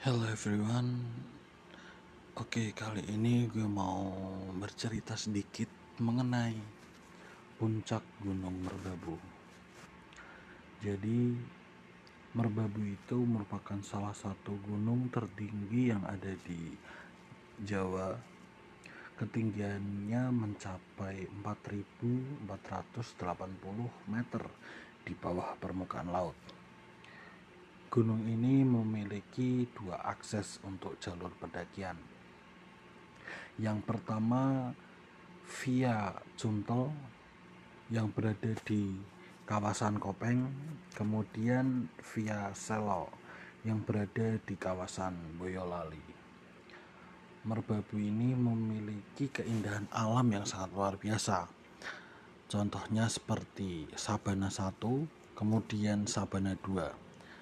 Hello everyone. Oke kali ini gue mau bercerita sedikit mengenai puncak gunung Merbabu. Jadi Merbabu itu merupakan salah satu gunung tertinggi yang ada di Jawa. Ketinggiannya mencapai 4480 meter di bawah permukaan laut Gunung ini memiliki dua akses untuk jalur pendakian. Yang pertama via Cuntel yang berada di kawasan Kopeng, kemudian via Selo yang berada di kawasan Boyolali. Merbabu ini memiliki keindahan alam yang sangat luar biasa. Contohnya seperti Sabana 1, kemudian Sabana 2